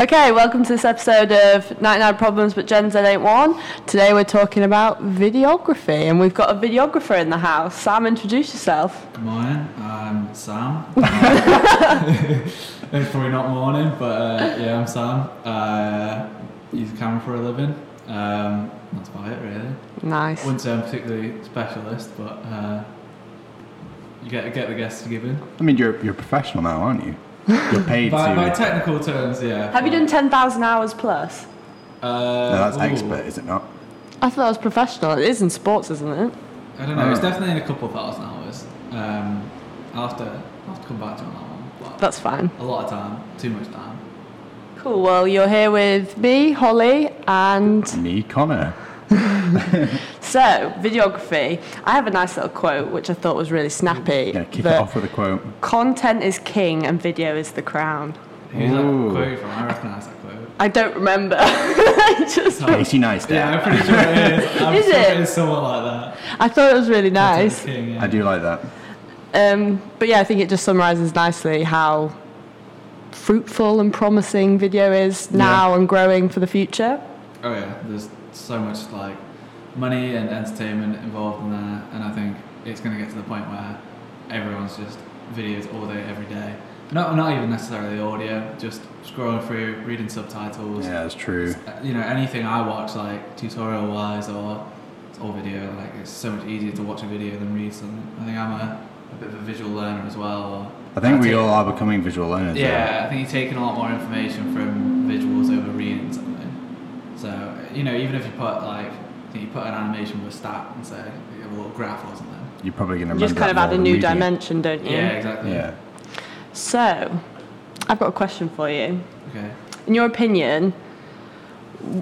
Okay, welcome to this episode of 99 Problems But Gen Z Ain't One. Today we're talking about videography and we've got a videographer in the house. Sam, introduce yourself. Good morning, I'm Sam. it's probably not morning, but uh, yeah, I'm Sam. Uh, use a camera for a living. Um, that's about it, really. Nice. Wouldn't say I'm particularly specialist, but uh, you get get the guests given. I mean, you're you're a professional now, aren't you? You're paid By, to. by technical terms, yeah. Have you done 10,000 hours plus? Uh, no, that's ooh, expert, is it not? I thought that was professional. It is in sports, isn't it? I don't know. It's Oh. definitely in a couple thousand hours. Um, I'll have to I'll have to come back to you on that one. But That's fine. a lot of time, too much time. Cool. Well, you're here with me, Holly, and Me, Connor. so videography. I have a nice little quote which I thought was really snappy. Yeah, kick it off with a quote. Content is king and video is the crown. Who's that Ooh. quote from? I recognise that quote. I don't remember. I just Casey Neistat. Yeah, I'm pretty sure it is. I'm Is sure it? it is somewhat like that. I thought it was really nice. King, yeah. I do like that. Um, but yeah, I think it just summarizes nicely how fruitful and promising video is now and growing for the future. Oh yeah, there's so much like money and entertainment involved in there, and I think it's going to get to the point where everyone's just videos all day, every day. Not not even necessarily audio, just scrolling through, reading subtitles. Yeah, that's true. You know, anything I watch, like tutorial wise or or video, like it's so much easier to watch a video than read something. I think I'm a, a bit of a visual learner as well. Or I think we take- all are becoming visual learners. Yeah, I think you're taking a lot more information from visuals over reading something. So you know, even if you put like, I think you put an animation with a stat and say you have a little graph or something. You're probably going to You just kind of add a new dimension, don't you? Yeah, exactly. Yeah. So, I've got a question for you. Okay. In your opinion,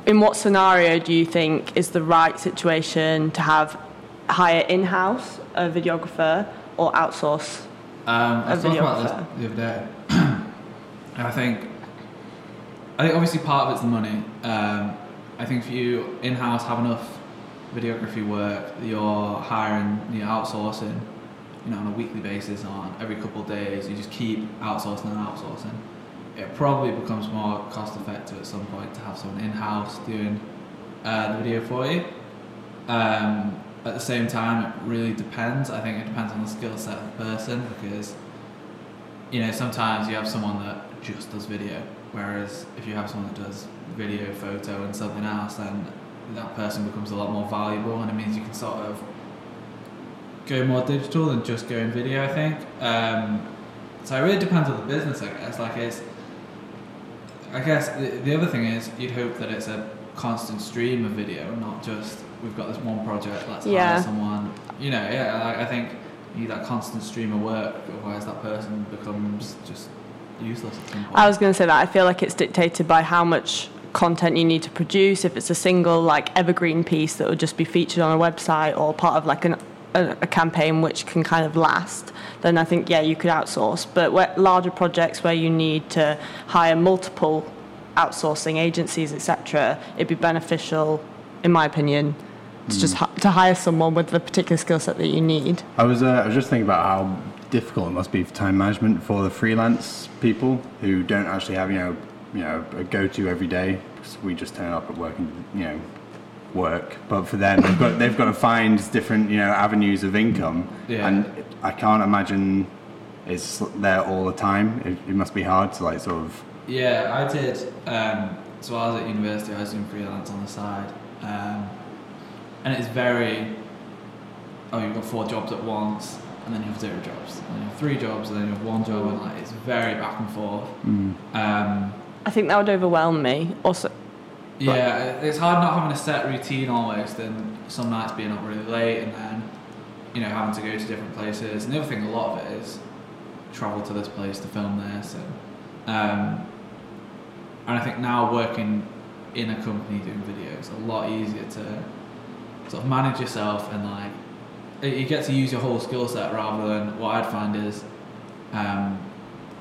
in what scenario do you think is the right situation to have hire in-house a videographer or outsource? Um, I A was talking about this videographer. the other day, and I think, I think obviously part of it's the money. Um, I think if you in-house have enough videography work you're hiring, you're outsourcing, you know, on a weekly basis, on every couple of days, you just keep outsourcing and outsourcing. It probably becomes more cost-effective at some point to have someone in-house doing uh, the video for you. Um, at the same time, it really depends. I think it depends on the skill set of the person because, you know, sometimes you have someone that just does video, whereas if you have someone that does video, photo, and something else, then that person becomes a lot more valuable, and it means you can sort of go more digital than just going video. I think. Um, so it really depends on the business, I guess. Like it's, I guess the, the other thing is you'd hope that it's a constant stream of video, not just we've got this one project, let's Yeah. hire someone. You know, yeah, I, I think you need that constant stream of work, otherwise that person becomes just useless at some point. I was going to say that I feel like it's dictated by how much content you need to produce. If it's a single like evergreen piece that would just be featured on a website or part of like an, a, a campaign which can kind of last, then I think yeah you could outsource. But where, larger projects where you need to hire multiple outsourcing agencies, etc., it'd be beneficial, in my opinion, to just hi- to hire someone with the particular skill set that you need. I was, uh, I was just thinking about how difficult it must be for time management for the freelance people who don't actually have, you know, you know, a go-to every day. 'cause we just turn up at work and, you know, work. But for them, they've got, they've got to find different, you know, avenues of income. Yeah. And I can't imagine it's there all the time. It, it must be hard to like sort of. Yeah, I did. Um, so I was at university. I was doing freelance on the side, um, and it's very. Oh, you've got four jobs at once, and then you have zero jobs, and then you have three jobs, and then you have one job, and like it's very back and forth. Um, I think that would overwhelm me. Also, yeah, it's hard not having a set routine almost, and some nights being up really late, and then you know having to go to different places. And the other thing, a lot of it is travel to this place to film this, and um, and I think now working in a company doing videos, a lot easier to sort of manage yourself and like you get to use your whole skill set rather than what I'd find is um,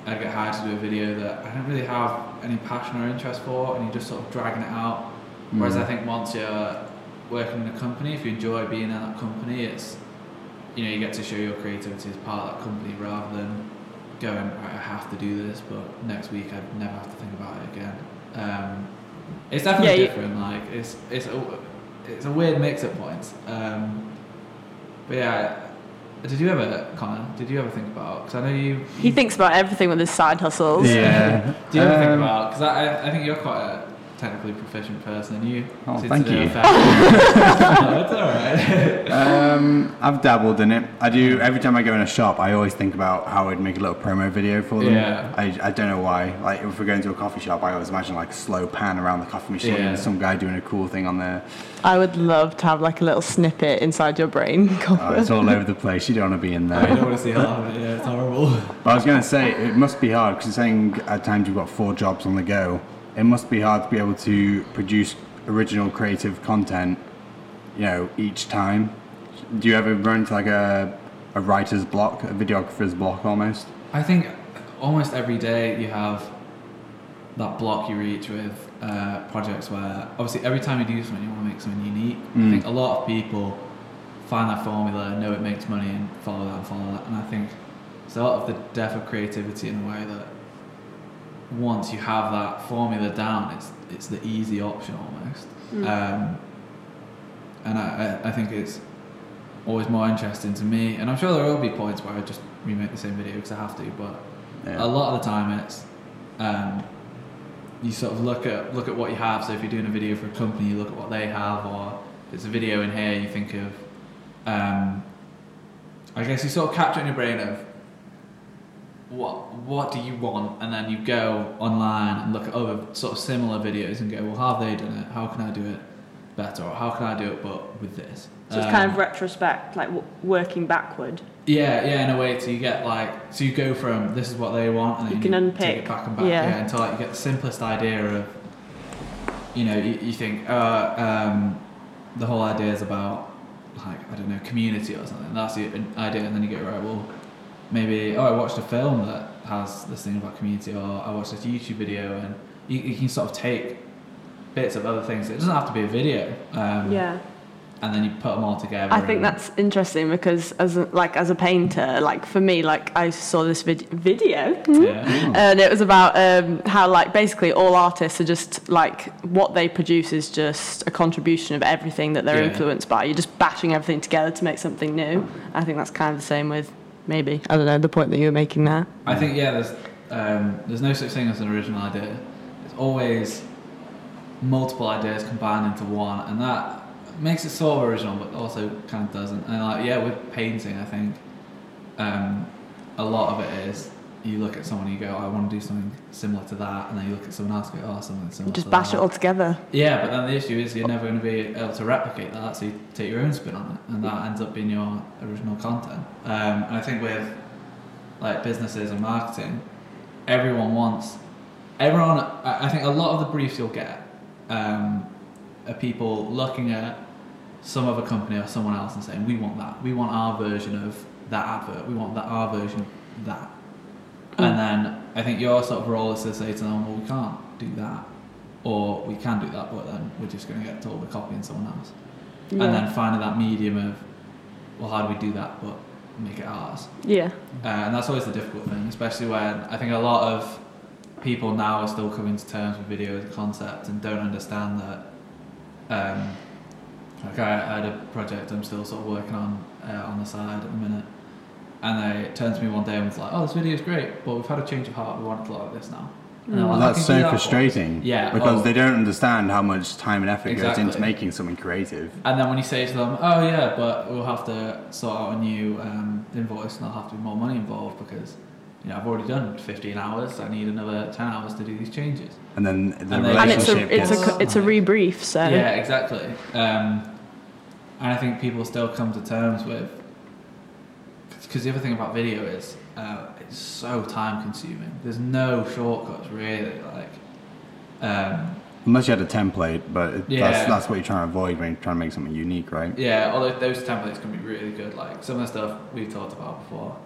I'd get hired to do a video that I don't really have any passion or interest for, and you're just sort of dragging it out. Whereas I think once you're working in a company, if you enjoy being in that company, it's you know you get to show your creativity as part of that company rather than going, right, I have to do this, but next week I never have to think about it again. Um, it's definitely Yeah, you- different. Like it's it's a, it's a weird mix at points. Um, but yeah, did you ever, Connor? Did you ever think about? Because I know you. He thinks about everything with his side hustles. Yeah. Do you ever think Um, about? Because I, I I think you're quite a technically proficient person, and you. Oh, thank you. a fair- no, it's all right. Um, I've dabbled in it. I do every time I go in a shop. I always think about how I'd make a little promo video for them. Yeah. I, I don't know why. Like if we're going to a coffee shop, I always imagine like a slow pan around the coffee machine Yeah. and some guy doing a cool thing on there. I would love to have like a little snippet inside your brain. Oh, it's all over the place. You don't want to be in there. I there. don't want to see half of it. Yeah, it's horrible. But I was going to say it must be hard because you're saying at times you've got four jobs on the go. It must be hard to be able to produce original creative content. You know, each time. Do you ever run into like a a writer's block, a videographer's block almost? I think almost every day you have that block you reach with uh, projects where obviously every time you do something you want to make something unique. I Mm. think a lot of people find that formula, know it makes money, and follow that and follow that. And I think it's a lot of the death of creativity in a way that once you have that formula down, it's it's the easy option almost. Um, and I, I, I think it's always more interesting to me. And I'm sure there will be points where I just remake the same video because I have to, but Yeah. a lot of the time it's um, you sort of look at look at what you have. So if you're doing a video for a company, you look at what they have, or if it's a video in here, you think of. Um, I guess you sort of capture in your brain of what what do you want, and then you go online and look at other sort of similar videos and go, well, how have they done it? How can I do it better, or how can I do it but with this? So it's Um, kind of retrospect, like w- working backward. yeah, yeah, in a way. So you get like, so you go from this is what they want, and then You you, can take unpick, it back and back, yeah. yeah. until like, you get the simplest idea of, you know, you, you think, uh, um, the whole idea is about like I don't know, community or something. That's the idea, and then you go right. Well, maybe oh, I watched a film that has this thing about community, or I watched this YouTube video, and you, you can sort of take bits of other things. It doesn't have to be a video. Um, Yeah. And then you put them all together. I think that's interesting because as a, like as a painter, like for me, like I saw this vid- video, Yeah. and it was about um, how like basically all artists are just like what they produce is just a contribution of everything that they're Yeah. influenced by. You're just bashing everything together to make something new. I think that's kind of the same with maybe I don't know the point that you were making there. I think yeah, there's um, there's no such thing as an original idea. It's always multiple ideas combined into one, and that makes it sort of original, but also kind of doesn't. And like yeah, with painting, I think um, a lot of it is you look at someone and you go, I want to do something similar to that, and then you look at someone else and go, oh, something similar. Just bash that. it all together. Yeah, but then the issue is you're never going to be able to replicate that, so you take your own spin on it, and that ends up being your original content. Um, and I think with like businesses and marketing, everyone wants everyone. I I think a lot of the briefs you'll get um, are people looking at some other company or someone else and saying, "We want that. We want our version of that advert. We want that our version of that." And then I think your sort of role is to say to them, "Well, we can't do that." or we can do that, but then we're just going to get told we're copying someone else. Yeah. And then finding that medium of, well, how do we do that, but make it ours? Yeah. Uh, and that's always the difficult thing, especially when I think a lot of people now are still coming to terms with video as a concept and don't understand that. Um, like I, I had a project I'm still sort of working on uh, on the side at the minute, and they turned to me one day and was like, "Oh, this video is great, but we've had a change of heart. We want it to look like this now." And they're like, that's so that for us." frustrating. Yeah, Because oh. they don't understand how much time and effort goes into making something creative. And then when you say to them, "Oh yeah, but we'll have to sort out a new um, invoice, and there'll have to be more money involved because you know I've already done 15 hours. I need another 10 hours to do these changes." And then the And they- And it's a it's a gets. co- it's a rebrief. So Yeah, exactly. Um, and I think people still come to terms with because the other thing about video is uh, it's so time consuming. There's no shortcuts really. Like, um, Unless you had a template, but it, Yeah. that's, that's what you're trying to avoid when you're trying to make something unique, right? Yeah, although those templates can be really good. Like some of the stuff we've talked about before,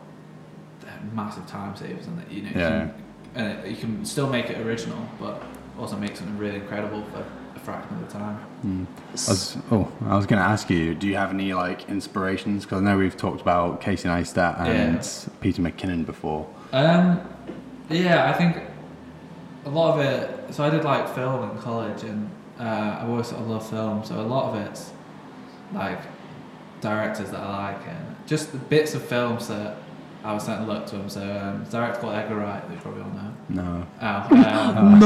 they're massive time savers, and that you know, you can, and you can still make it original, but also make something really incredible for fraction of the time. I was, oh, I was going to ask you, do you have any like inspirations? Because I know we've talked about Casey Neistat and Yeah. Peter McKinnon before. Um, yeah, I think a lot of it. So I did like film in college, and uh, I always sort of love film. So a lot of it's like directors that I like, and just the bits of films that I was starting to look to them. So um, there's director called Edgar Wright, that you probably all know. No. Oh, um,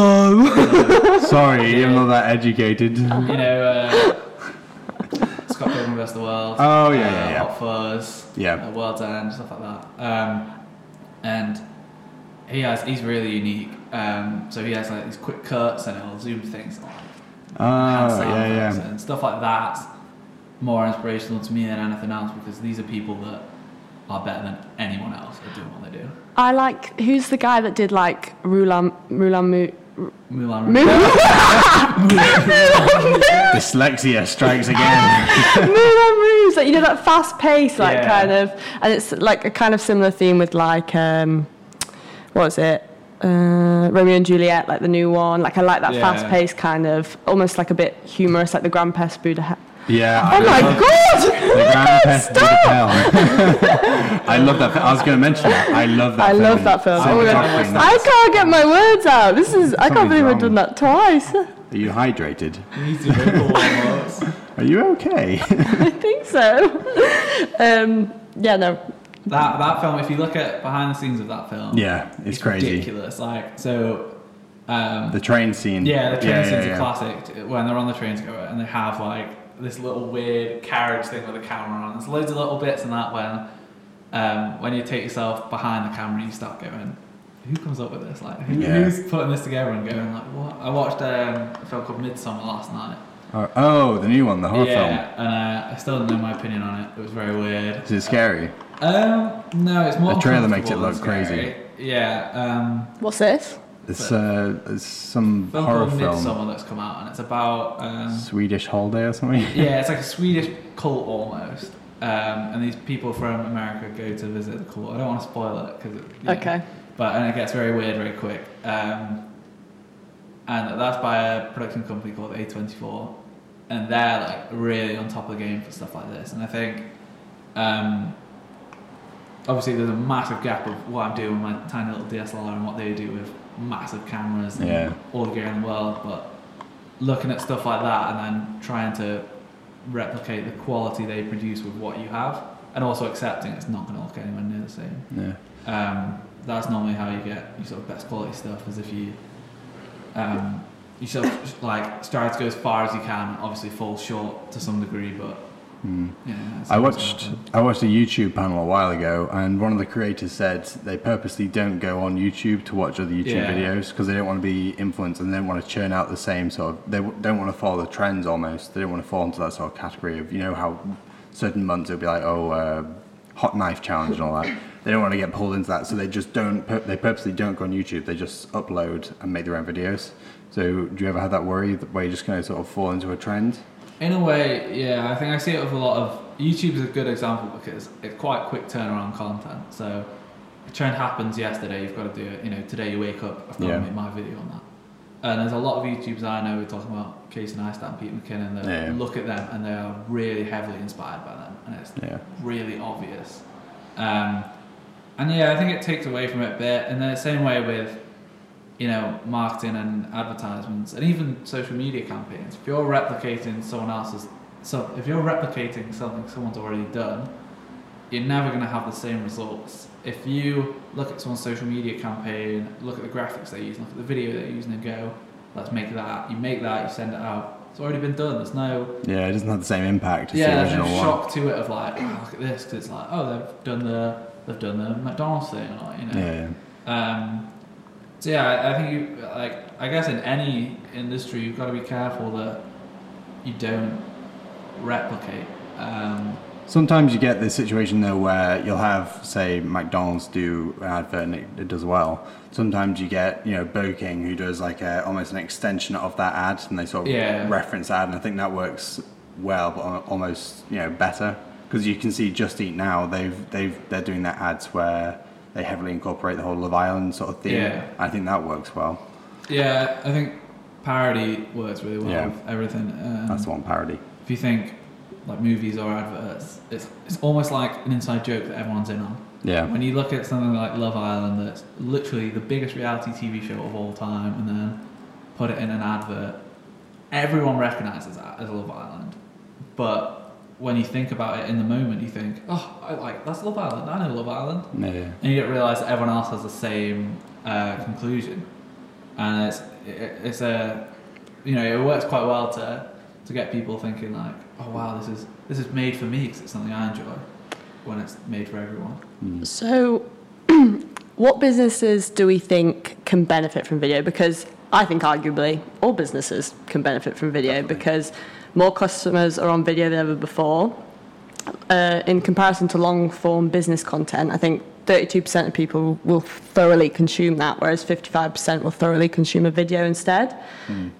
No. Sorry, I'm not that educated. you know, uh, Scott Pilgrim vs. the World. Oh, yeah, uh, yeah, yeah. Hot Fuzz. Yeah. Uh, World's End, stuff like that. Um, and he has, he's really unique. Um, so he has like these quick cuts and he'll zoom things on. Oh, hand yeah, yeah. And stuff like that. More inspirational to me than anything else because these are people that are better than anyone else at doing what they do. I like who's the guy that did like Roulan Roulan Mu Mulan Mu- Dyslexia strikes again. Moulin Rouge, like you know that fast pace, like Yeah. kind of, and it's like a kind of similar theme with like um, what was it, uh, Romeo and Juliet, like the new one. Like I like that Yeah. fast pace kind of, almost like a bit humorous, like the Grand Pest Buddha. Yeah. Oh my love god! The Grand Pest Budapest. I love that. fi- I was going to mention that. I love that. I film. love that film. Oh my I can't get my words out. This is I can't Something's believe I've done that twice. Are you hydrated? You need to vocal warm-ups. Are you okay? I think so. Um, yeah, no. That that film, if you look at behind the scenes of that film, yeah, it's, crazy. ridiculous. Like so, um, The train scene. yeah, the train yeah, scene's yeah. a classic. When they're on the train together and they have like this little weird carriage thing with a camera on. There's loads of little bits in that when um, when you take yourself behind the camera, you start going. Who comes up with this? Like, who, Yeah. who's putting this together and going like, what? I watched um, a film called Midsommar last night. Oh, oh, the new one, the horror film. yeah, and uh, I still don't know my opinion on it. It was very weird. Is it scary? Um, no, it's more. The trailer makes it look crazy. Yeah, um, What's this? It's uh, it's some film horror called film. Midsommar that's come out, and it's about um, Swedish holiday or something. yeah, it's like a Swedish cult almost. Um, and these people from America go to visit the cult. I don't want to spoil it because Okay. but and it gets very weird very quick. Um, and that's by a production company called A24, and they're like really on top of the game for stuff like this. And I think, um, obviously, there's a massive gap of what I'm doing with my tiny little DSLR and what they do with massive cameras and Yeah. all the gear in the world. But looking at stuff like that and then trying to replicate the quality they produce with what you have, and also accepting it's not going to look anywhere near the same Yeah. um, that's normally how you get your sort of best quality stuff is if you um, you sort of like strive to go as far as you can obviously fall short to some degree but Mm. that's I watched. I watched a YouTube panel a while ago, and one of the creators said they purposely don't go on YouTube to watch other YouTube Yeah. videos because they don't want to be influenced and they don't want to churn out the same sort of. They don't want to follow the trends almost. They don't want to fall into that sort of category of you know how certain months it'll be like oh uh, hot knife challenge and all that. They don't want to get pulled into that, so they just don't. They purposely don't go on YouTube. They just upload and make their own videos. So do you ever have that worry that where you're just going to sort of fall into a trend? In a way yeah I think I see it with a lot of YouTube is a good example because it's quite quick turnaround content so a trend happens yesterday you've got to do it you know today you wake up I've got Yeah. to make my video on that and there's a lot of YouTubers I know we're talking about Casey Neistat and Pete McKinnon that Yeah. look at them and they are really heavily inspired by them and it's Yeah. really obvious. Um, and yeah, I think it takes away from it a bit. And the same way with, you know, marketing and advertisements and even social media campaigns. If you're replicating someone else's, so if you're replicating something someone's already done, you're never going to have the same results. If you look at someone's social media campaign, look at the graphics they use, look at the video they're using, and go, let's make that. You make that, you send it out. It's already been done. There's no Yeah, it doesn't have the same impact as yeah, the there's no original shock to it of like, oh, look at this, because it's like, oh, they've done the they've done the McDonald's thing, or you know. Yeah, yeah. Um, so yeah, I, I think you like I guess in any industry you've got to be careful that you don't replicate. Um, Sometimes you get this situation though where you'll have, say, McDonald's do an advert and it, it does well. Sometimes you get, you know, Burger King who does like a, almost an extension of that ad and they sort of Yeah. reference that, and I think that works well, but almost you know better because you can see Just Eat now they've they've they're doing their ads where they heavily incorporate the whole Love Island sort of theme. Yeah. I think that works well. yeah, I think parody works really well Yeah. with everything. Um, That's the one parody. If you think like movies or adverts, it's it's almost like an inside joke that everyone's in on. Yeah. When you look at something like Love Island, that's literally the biggest reality TV show of all time, and then put it in an advert, everyone recognizes that as Love Island. But when you think about it in the moment, you think, oh, I like that's Love Island. I know Love Island, Yeah. and you don't realize that everyone else has the same uh, conclusion, and it's it, it's a you know it works quite well to to get people thinking like, oh wow, this is this is made for me because it's something I enjoy when it's made for everyone. Mm. So, what businesses do we think can benefit from video? Because I think arguably all businesses can benefit from video Definitely. because more customers are on video than ever before. Uh, in comparison to long form business content, I think 32% of people will thoroughly consume that, whereas 55% will thoroughly consume a video instead.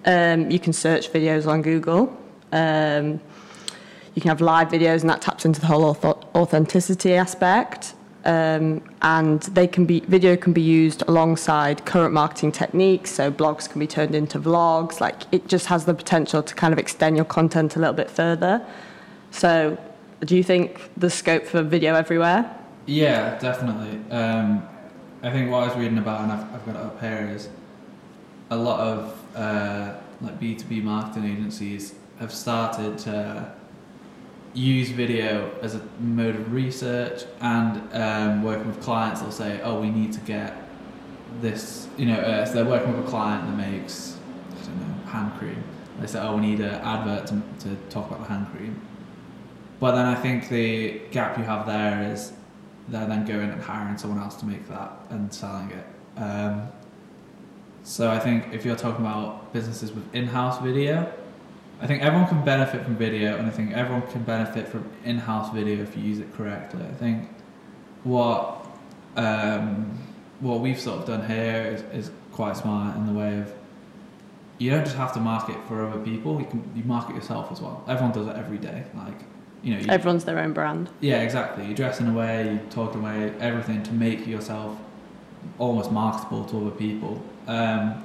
Um, you can search videos on Google. Um, you can have live videos, and that taps into the whole auth- authenticity aspect. Um, and they can be video can be used alongside current marketing techniques. So blogs can be turned into vlogs. Like it just has the potential to kind of extend your content a little bit further. So, do you think there's scope for video everywhere? Yeah, definitely. Um, I think what I was reading about, and I've, I've got it up here, is a lot of uh, like B two B marketing agencies have started to use video as a mode of research and um, working with clients. They'll say, "Oh, we need to get this." You know, uh, so they're working with a client that makes I don't know hand cream. They say, "Oh, we need an advert to, to talk about the hand cream." But then I think the gap you have there is they're then going and hiring someone else to make that and selling it. Um, so I think if you're talking about businesses with in-house video, I think everyone can benefit from video, and I think everyone can benefit from in-house video if you use it correctly. I think what um, what we've sort of done here is, is quite smart in the way of you don't just have to market for other people; you can you market yourself as well. Everyone does it every day, like you know. You, Everyone's their own brand. yeah, exactly. You dress in a way, you talk in a way, everything to make yourself almost marketable to other people. Um,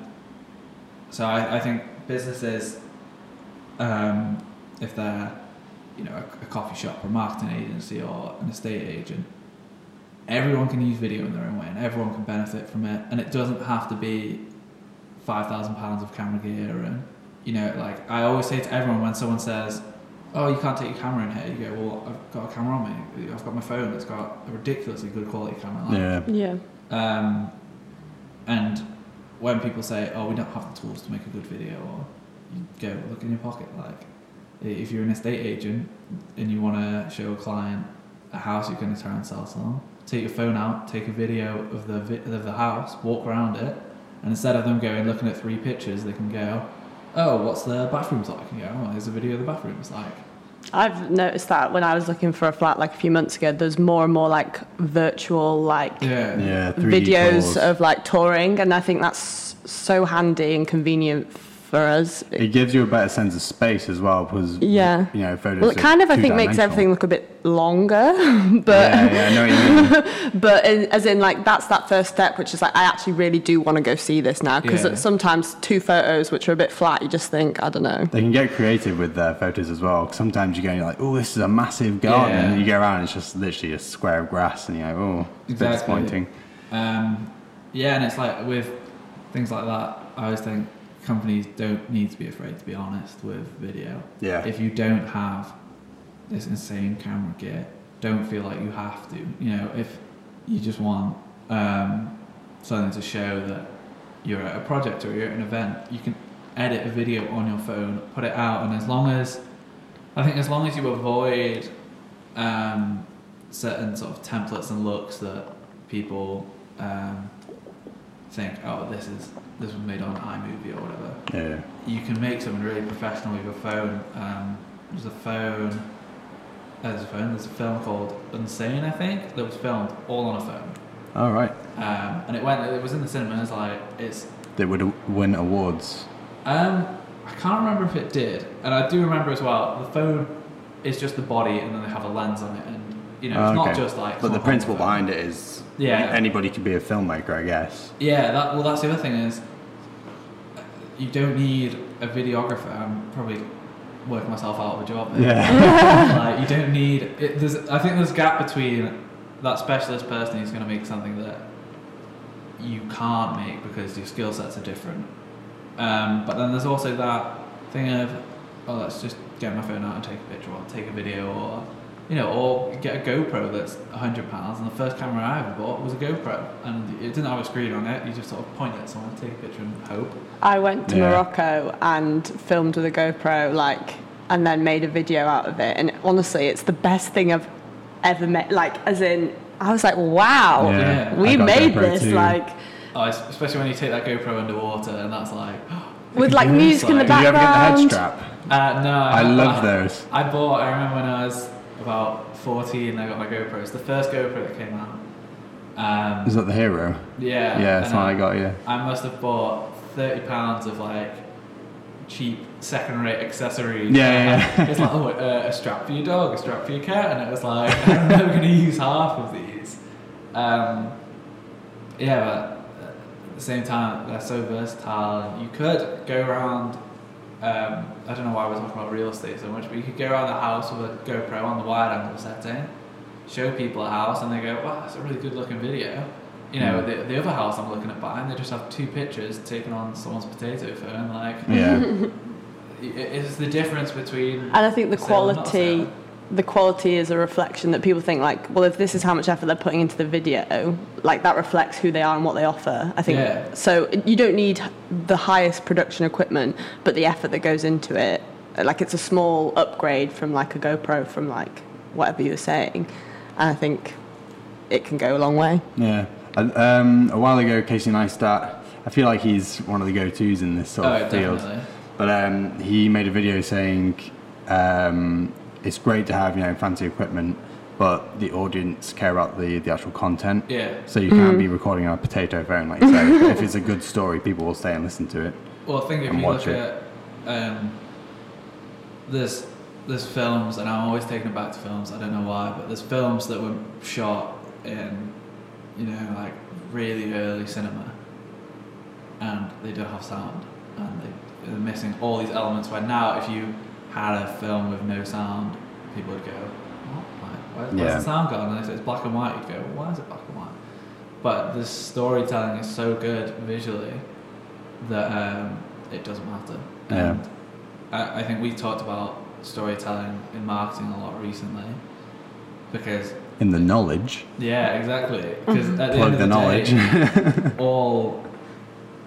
so I, I think businesses, um, if they're, you know, a, a coffee shop or a marketing agency or an estate agent, everyone can use video in their own way and everyone can benefit from it. And it doesn't have to be five thousand pounds of camera gear and you know, like I always say to everyone when someone says, oh, you can't take your camera in here. You go, well, I've got a camera on me. I've got my phone. It's got a ridiculously good quality camera. Like, Yeah. Yeah. Um, and when people say, oh, we don't have the tools to make a good video, or you go, look in your pocket. Like, if you're an estate agent and you want to show a client a house you're going to try and sell to them, take your phone out, take a video of the vi- of the house, walk around it, and instead of them going looking at three pictures, they can go, oh, what's the bathrooms like? And you go, oh, there's a video of the bathrooms like. I've noticed that when I was looking for a flat like a few months ago, there's more and more like virtual like Yeah. Yeah. Videos tours. of like touring, and I think that's so handy and convenient for us. It gives you a better sense of space as well because Yeah. you know photos. Well, it kind of I think makes everything look a bit longer, but yeah, yeah, I know what you mean. but in, as in like that's that first step, which is like I actually really do want to go see this now because Yeah. sometimes two photos which are a bit flat, you just think I don't know. They can get creative with their photos as well. 'cause Sometimes you go and you're like, oh, this is a massive garden, Yeah. and you go around, it's just literally a square of grass, and you're like, oh, it's Exactly. disappointing. Um, yeah, and it's like with things like that, I always think companies don't need to be afraid to be honest with video. Yeah. If you don't have this insane camera gear, don't feel like you have to. You know, if you just want um, something to show that you're at a project or you're at an event, you can edit a video on your phone, put it out, and as long as I think as long as you avoid um, certain sort of templates and looks that people um, think, oh, this is this was made on iMovie or whatever. Yeah. You can make something really professional with your phone. Um, there's a phone. uh, There's a phone. There's a film called Unsane, I think, that was filmed all on a phone. All right. Um, and it went. It was in the cinemas. Like it's. They would win awards. Um, I can't remember if it did, and I do remember as well. The phone is just the body, and then they have a lens on it, you know, it's Oh, not just like. But the principle behind it is Yeah. anybody could be a filmmaker, I guess. Yeah, that well, that's the other thing is. you don't need a videographer. I'm probably working myself out of a job. Here. Yeah. like you don't need it. There's I think there's a gap between that specialist person who's going to make something that you can't make because your skill sets are different. Um, but then there's also that thing of oh let's just get my phone out and take a picture or take a video or you know or get a GoPro that's a hundred pounds and the first camera I ever bought was a GoPro and it didn't have a screen on it. You just sort of point it at someone, take a picture and hope. I went to Yeah. Morocco and filmed with a GoPro, like, and then made a video out of it. And honestly, it's the best thing I've ever made. Like, as in, I was like, wow, Yeah. we made GoPro this. too. Like, Oh, especially when you take that GoPro underwater and that's like. with like It's music in the like- Did you ever get the head background. strap? Uh, no, I love those. I bought. I remember when I was about fourteen. I got my GoPro. It's the first GoPro that came out. Um, Is that the hero? yeah. Yeah, that's what I got. Yeah. I must have bought thirty pounds of like cheap second-rate accessories. Yeah, yeah, yeah. it's like oh, uh, a strap for your dog, a strap for your cat, and it was like I'm never going to use half of these. Um, yeah, but at the same time, they're so versatile. You could go around. Um, I don't know why we're talking about real estate so much, but you could go around the house with a GoPro on the wide angle setting, show people a house, and they go, "Wow, that's a really good looking video." You know, Mm. the, the other house I'm looking at buying, they just have two pictures taken on someone's potato phone. Like, Yeah. it's the difference between. And I think the sale and not quality, sale. The quality is a reflection that people think like, well, if this is how much effort they're putting into the video, like that reflects who they are and what they offer. I think Yeah. so. You don't need the highest production equipment, but the effort that goes into it, like it's a small upgrade from like a GoPro from like whatever you were saying, and I think it can go a long way. Yeah. Uh, Um, a while ago, Casey Neistat, I feel like he's one of the go-tos in this sort Oh, of field. definitely. But um, he made a video saying um, it's great to have you know fancy equipment, but the audience care about the, the actual content. Yeah. So you can't be recording on a potato phone, like you say. if it's a good story, people will stay and listen to it. Well, I think if you watch look it. at um, there's there's films, and I'm always taking it back to films. I don't know why, but there's films that were shot in, you know, like really early cinema, and they don't have sound, and they, they're missing all these elements. Where now, if you had a film with no sound, people would go, "What? Like, where's, where's Yeah. the sound gone?" And if it's black and white, you'd go, "Why is it black and white?" But the storytelling is so good visually that um, it doesn't matter. Yeah. And I, I think we talked about storytelling in marketing a lot recently because In the knowledge, yeah, exactly. Because at the plug end of the the, knowledge. day, all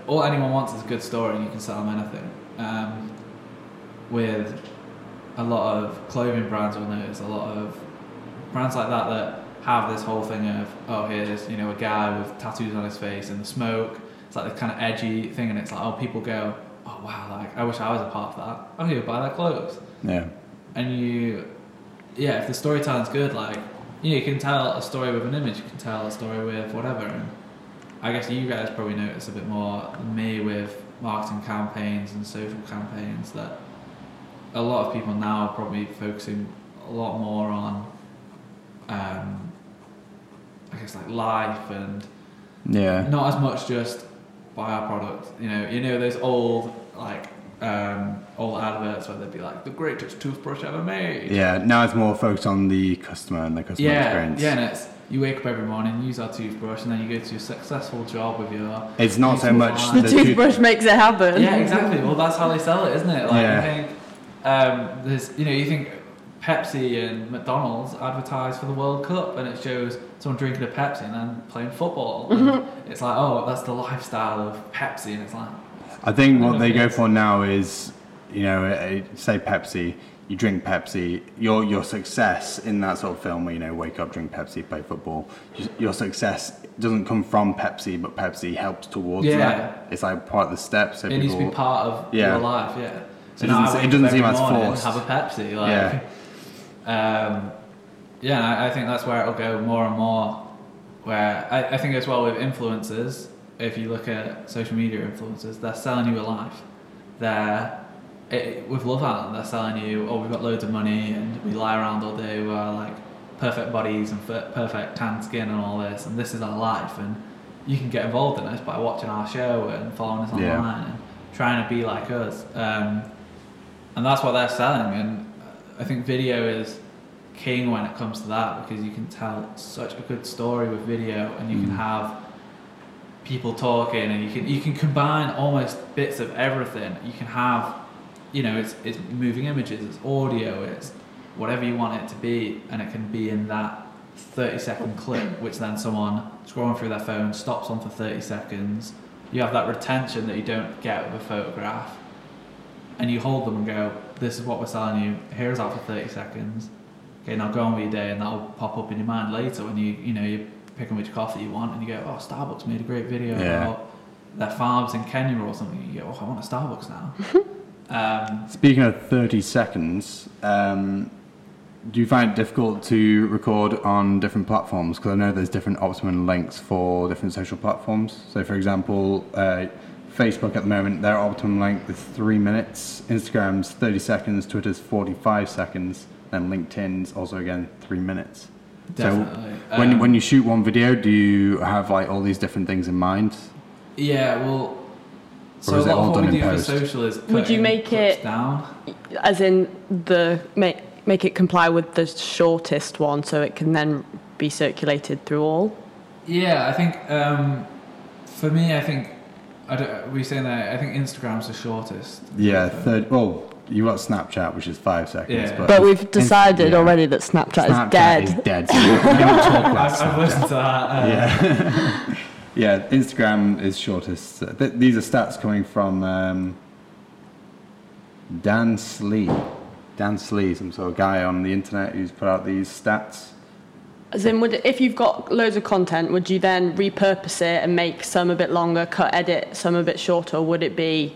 all anyone wants is a good story, and you can sell them anything. Um, with a lot of clothing brands, you'll notice a lot of brands like that that have this whole thing of oh here's you know a guy with tattoos on his face and the smoke. It's like this kind of edgy thing, and it's like oh people go oh wow like I wish I was a part of that. Oh, I'm gonna buy their clothes yeah. and you yeah if the storytelling's good like you, know, you can tell a story with an image you can tell a story with whatever and i guess you guys probably notice a bit more than me with marketing campaigns and social campaigns that a lot of people now are probably focusing a lot more on um, i guess like life and Yeah. not as much just buy our product. You know, you know those old like um, old adverts where they'd be like the greatest toothbrush ever made. Yeah. Now it's more focused on the customer and the customer yeah, experience. yeah. And it's you wake up every morning, use our toothbrush, and then you go to a successful job with your. It's not so much line. The, The tooth- toothbrush makes it happen. Yeah, exactly. Well, that's how they sell it, isn't it? Like Yeah. you think um, there's, you know, you think Pepsi and McDonald's advertise for the World Cup, and it shows someone drinking a Pepsi and then playing football. And it's like, oh, that's the lifestyle of Pepsi, and it's like, I think I what they go it's- for now is, you know, say Pepsi, you drink Pepsi, your your success in that sort of film where you know wake up, drink Pepsi, play football, your- your success doesn't come from Pepsi, but Pepsi helps towards Yeah. that. It's like part of the steps. So it needs to be part of Yeah. your life, yeah. So It doesn't- it doesn't seem as forced. Have a Pepsi, like, Yeah. um, yeah. I, think that's where it'll go more and more. Where I, I think as well with influencers, if you look at social media influencers, they're selling you a life. They're it, with Love Island, they're selling you, oh, we've got loads of money and we lie around all day with our like perfect bodies and f- perfect tan skin and all this, and this is our life, and you can get involved in this by watching our show and following us Yeah. online. And trying to be like us, um, and that's what they're selling. And I think video is king when it comes to that because you can tell such a good story with video, and you can Mm. have people talking, and you can you can combine almost bits of everything. You can have, you know, it's it's moving images, it's audio, it's whatever you want it to be, and it can be in that 30 second clip, which then someone scrolling through their phone stops on for 30 seconds. You have that retention that you don't get with a photograph, and you hold them and go, "This is what we're selling you. Here's that for 30 seconds." Okay, now go on with your day, and that'll pop up in your mind later when you you know you're picking which coffee you want, and you go, "Oh, Starbucks made a great video Yeah. about their farms in Kenya or something." You go, "Oh, I want a Starbucks now." um, Speaking of 30 seconds, um, do you find it difficult to record on different platforms? Because I know there's different optimum lengths for different social platforms. So, for example, uh, Facebook at the moment, their optimum length is three minutes, Instagram's 30 seconds, Twitter's 45 seconds, and LinkedIn's also again three minutes. definitely. So, when, Um, when you shoot one video, do you have like all these different things in mind? Yeah, well, so a lot all of what done we in do for social is Would you make it- down? As in the make make it comply with the shortest one, so it can then be circulated through all. Yeah, I think um, for me, I think I don't, were you saying that? I think Instagram's the shortest. Yeah, third. Well, you got Snapchat, which is five seconds. Yeah. But, But we've decided yeah. already that Snapchat, Snapchat is dead. is dead. So we talk about I've, I've Snapchat. listened to that. Uh, Yeah. yeah, Instagram is shortest. Th- these are stats coming from um, Dan Slee. Dan Slee, some sort of guy on the internet who's put out these stats. As in, would if you've got loads of content, would you then repurpose it and make some a bit longer, cut, edit some a bit shorter, or would it be,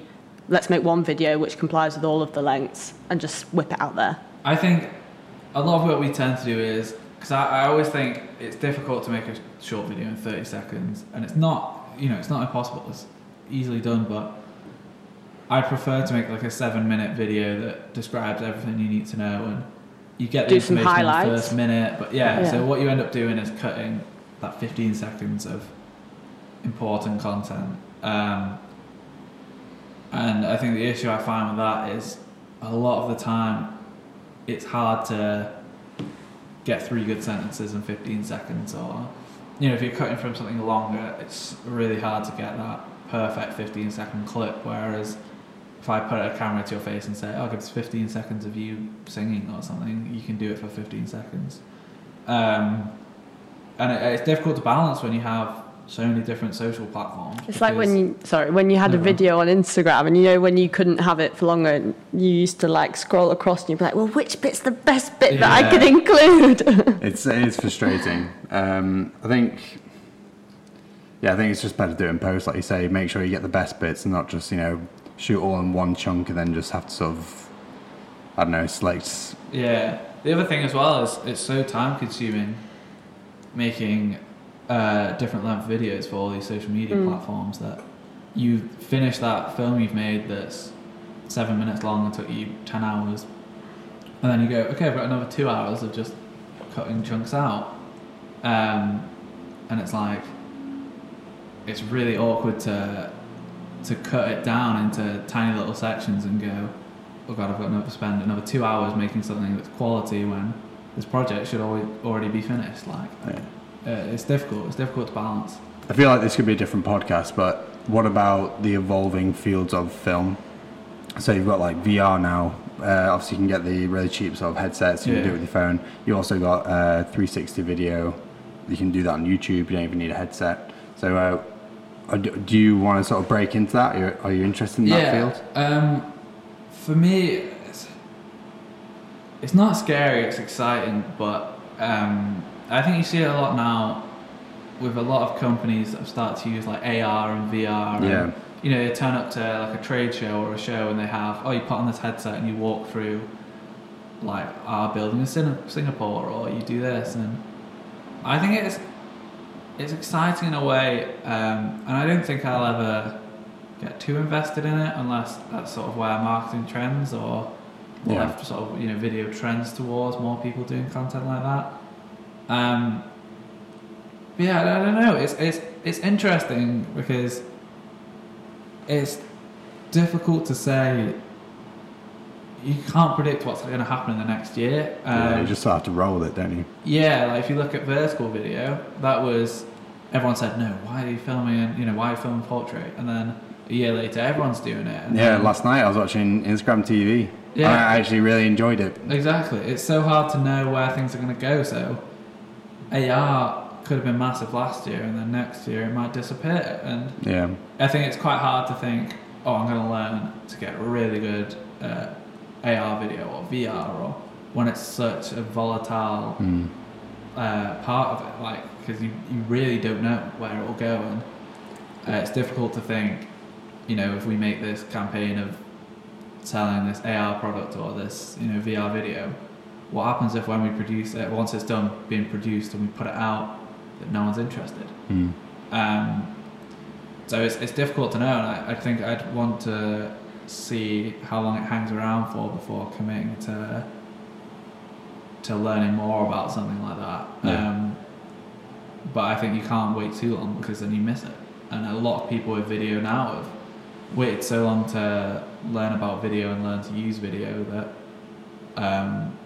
let's make one video which complies with all of the lengths and just whip it out there? I think a lot of what we tend to do is because I, I always think it's difficult to make a short video in 30 seconds, and it's not, you know, it's not impossible. It's easily done, but I prefer to make like a seven-minute video that describes everything you need to know, and you get the Do some information in the highlights. first minute. But yeah, Yeah. so what you end up doing is cutting that 15 seconds of important content. Um, and I think the issue I find with that is a lot of the time it's hard to get three good sentences in 15 seconds or you know if you're cutting from something longer it's really hard to get that perfect 15 second clip whereas if I put a camera to your face and say oh give us 15 seconds of you singing or something you can do it for 15 seconds um, and it, it's difficult to balance when you have so many different social platforms It's like when you, sorry, when you had a No. video on Instagram and you know when you couldn't have it for longer, you used to like scroll across and you'd be like, well, which bit's the best bit that I could include? It's it is frustrating. Um, I think. Yeah, I think it's just better to do it in post, like you say. Make sure you get the best bits and not just you know shoot all in one chunk and then just have to sort of I don't know select. Yeah. The other thing as well is it's so time consuming making uh, different length videos for all these social media Mm. platforms that you finish that film you've made that's seven minutes long and took you 10 hours. And then you go, okay, I've got another two hours of just cutting chunks out. Um, and it's like, it's really awkward to to cut it down into tiny little sections and go, oh god, I've got to spend another two hours making something that's quality when this project should always already be finished. Like, Yeah. uh, it's difficult. It's difficult to balance. I feel like this could be a different podcast, but what about the evolving fields of film? So you've got like VR now. Uh, obviously, you can get the really cheap sort of headsets. You can do it with your phone. You also got uh, 360 video. You can do that on YouTube. You don't even need a headset. So, uh, do you want to sort of break into that? Are you, are you interested in that field? Um, for me, it's, it's not scary. It's exciting, but um, I think you see it a lot now with a lot of companies that have started to use like AR and VR. and, Yeah. you know, they turn up to like a trade show or a show and they have, oh, you put on this headset and you walk through like our building in Singapore or you do this. And I think it's, it's exciting in a way. Um, and I don't think I'll ever get too invested in it unless that's sort of where marketing trends or Yeah. sort of, you know, video trends towards more people doing content like that. Um, but yeah, I don't know. It's it's it's interesting because it's difficult to say. You can't predict what's going to happen in the next year. yeah, you Um, just have to roll with it, don't you? Yeah, like if you look at vertical video, that was everyone said no. Why are you filming? You know, why are you filming portrait? And then a year later, everyone's doing it. And Yeah, then- last night I was watching Instagram TV. Yeah. I actually really enjoyed it. exactly. It's so hard to know where things are going to go. So AR could have been massive last year, and then next year it might disappear. And Yeah, I think it's quite hard to think, oh, I'm going to learn to get really good uh, AR video or VR, or when it's such a volatile mm. uh, part of it, like because you, you really don't know where it will go, and uh, it's difficult to think, you know, if we make this campaign of selling this AR product or this you know VR video, what happens if when we produce it, once it's done being produced and we put it out, that no one's interested? Mm. Um, so it's, it's difficult to know, and I, I think I'd want to see how long it hangs around for before committing to to learning more about something like that. Yeah. Um, but I think you can't wait too long because then you miss it. And a lot of people with video now have waited so long to learn about video and learn to use video that um,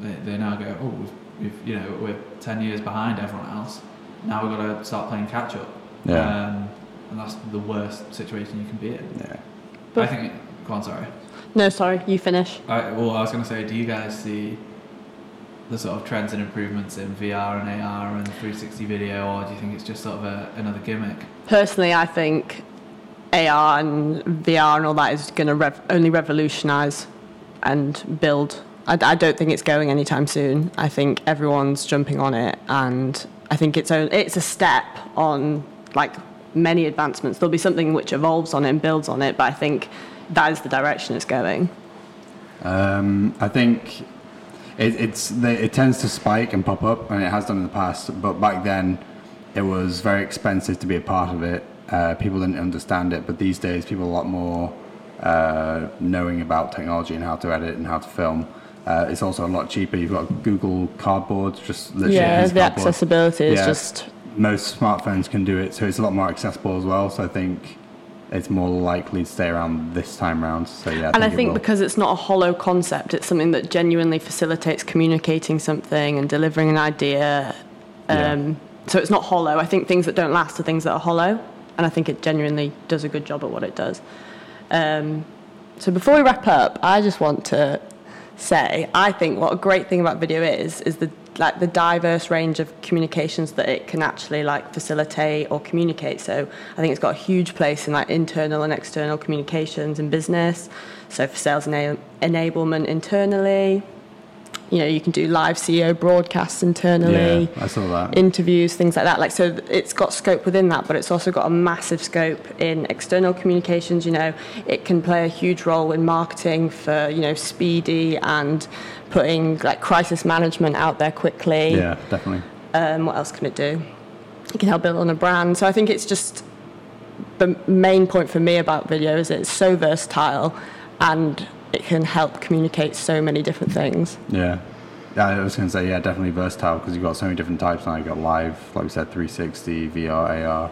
they, they now go, oh, we've, we've, you know, we're 10 years behind everyone else. Now we've got to start playing catch up. Yeah. Um, and that's the worst situation you can be in. yeah. But- I think, go on, sorry. No, sorry, you finish. I, well, I was going to say, do you guys see the sort of trends and improvements in VR and AR and 360 video, or do you think it's just sort of a, another gimmick? Personally, I think AR and VR and all that is going to rev- only revolutionize and build. I, I don't think it's going anytime soon. I think everyone's jumping on it, and I think it's a, it's a step on like many advancements. There'll be something which evolves on it and builds on it, but I think that is the direction it's going. Um, I think it, it's the, it tends to spike and pop up, and it has done in the past. But back then, it was very expensive to be a part of it. Uh, people didn't understand it, but these days, people are a lot more uh, knowing about technology and how to edit and how to film. Uh, it's also a lot cheaper. You've got Google Cardboard, just literally yeah, the cardboard. accessibility is Yeah. just Most smartphones can do it, so it's a lot more accessible as well. So I think it's more likely to stay around this time round. So yeah, and I think will. because it's not a hollow concept, it's something that genuinely facilitates communicating something and delivering an idea. Yeah. Um, So it's not hollow. I think things that don't last are things that are hollow, and I think it genuinely does a good job at what it does. Um, so before we wrap up, I just want to say I think what a great thing about video is is the like the diverse range of communications that it can actually like facilitate or communicate. So I think it's got a huge place in like internal and external communications in business. So for sales ena- enablement internally, you know, you can do live CEO broadcasts internally Yeah, I saw that. interviews, things like that. Like, so it's got scope within that, but it's also got a massive scope in external communications. You know, it can play a huge role in marketing for you know speedy and putting like crisis management out there quickly. yeah, definitely. Um, what else can it do? It can help build on a brand. So I think it's just the main point for me about video is it's so versatile and it can help communicate so many different things. Yeah. Yeah, I was going to say, yeah, definitely versatile because you've got so many different types now. You've got live, like we said, 360, VR, AR.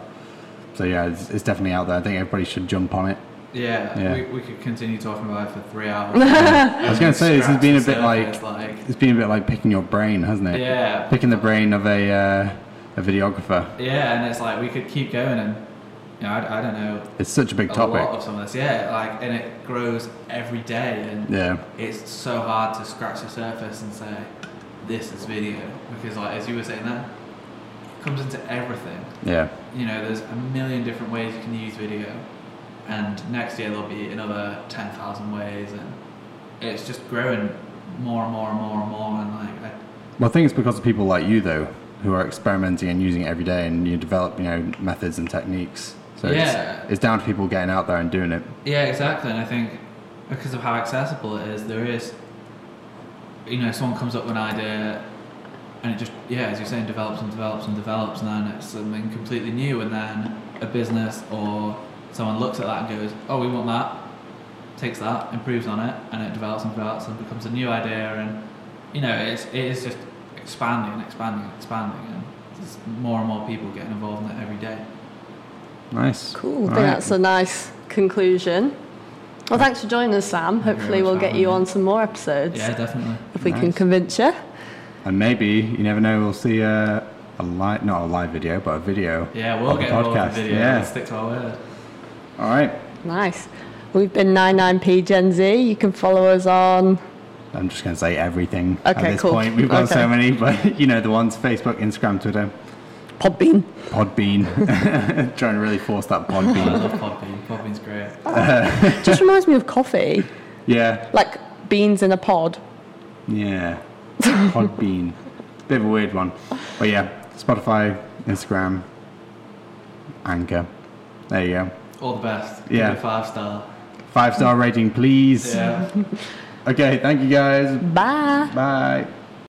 So yeah, it's, it's definitely out there. I think everybody should jump on it. Yeah, Yeah. We, we could continue talking about it for three hours. I was going to say, this has been a bit like, like it's been a bit like picking your brain, hasn't it? yeah, Picking the brain of a, uh, a videographer. yeah, and it's like we could keep going and you know, I, I don't know It's such a big topic. a lot topic. of some of this. Yeah, like and it grows every day and Yeah. it's so hard to scratch the surface and say this is video because like as you were saying that it comes into everything Yeah. you know there's a million different ways you can use video and next year there'll be another 10,000 ways and it's just growing more and more and more and more and like I, Well, I think it's because of people like you, though, who are experimenting and using it every day and you develop, you know, methods and techniques. So Yeah. it's, it's down to people getting out there and doing it. Yeah, exactly. And I think because of how accessible it is, there is, you know, someone comes up with an idea and it just, yeah, as you're saying, develops and develops and develops, and then it's something completely new. And then a business or someone looks at that and goes, oh, we want that, takes that, improves on it, and it develops and develops and becomes a new idea. And, you know, it's, it is just expanding and expanding and expanding. And there's more and more people getting involved in it every day. Nice. Cool. I think right. that's a nice conclusion. Well, thanks for joining us, Sam. Hopefully, we'll get you on some more episodes Yeah, definitely. if we can convince you. And maybe you never know. We'll see a, a live, not a live video, but a video. Yeah, we'll get a podcast. in video. Yeah. Let's stick to our word. All right. Nice. We've been 99p Gen Z. You can follow us on. I'm just going to say everything Okay, at this cool. point. We've got Okay. so many, but you know the ones: Facebook, Instagram, Twitter, Podbean. Podbean. Trying to really force that Podbean. I Podbean. love Podbean. Podbean's great. Just reminds me of coffee, yeah, like beans in a pod. yeah. Podbean. Bit of a weird one, but yeah. Spotify, Instagram, Anchor. There you go. All the best. Yeah. Give five star. Five star rating, please. Yeah. Okay, thank you guys. Bye. Bye.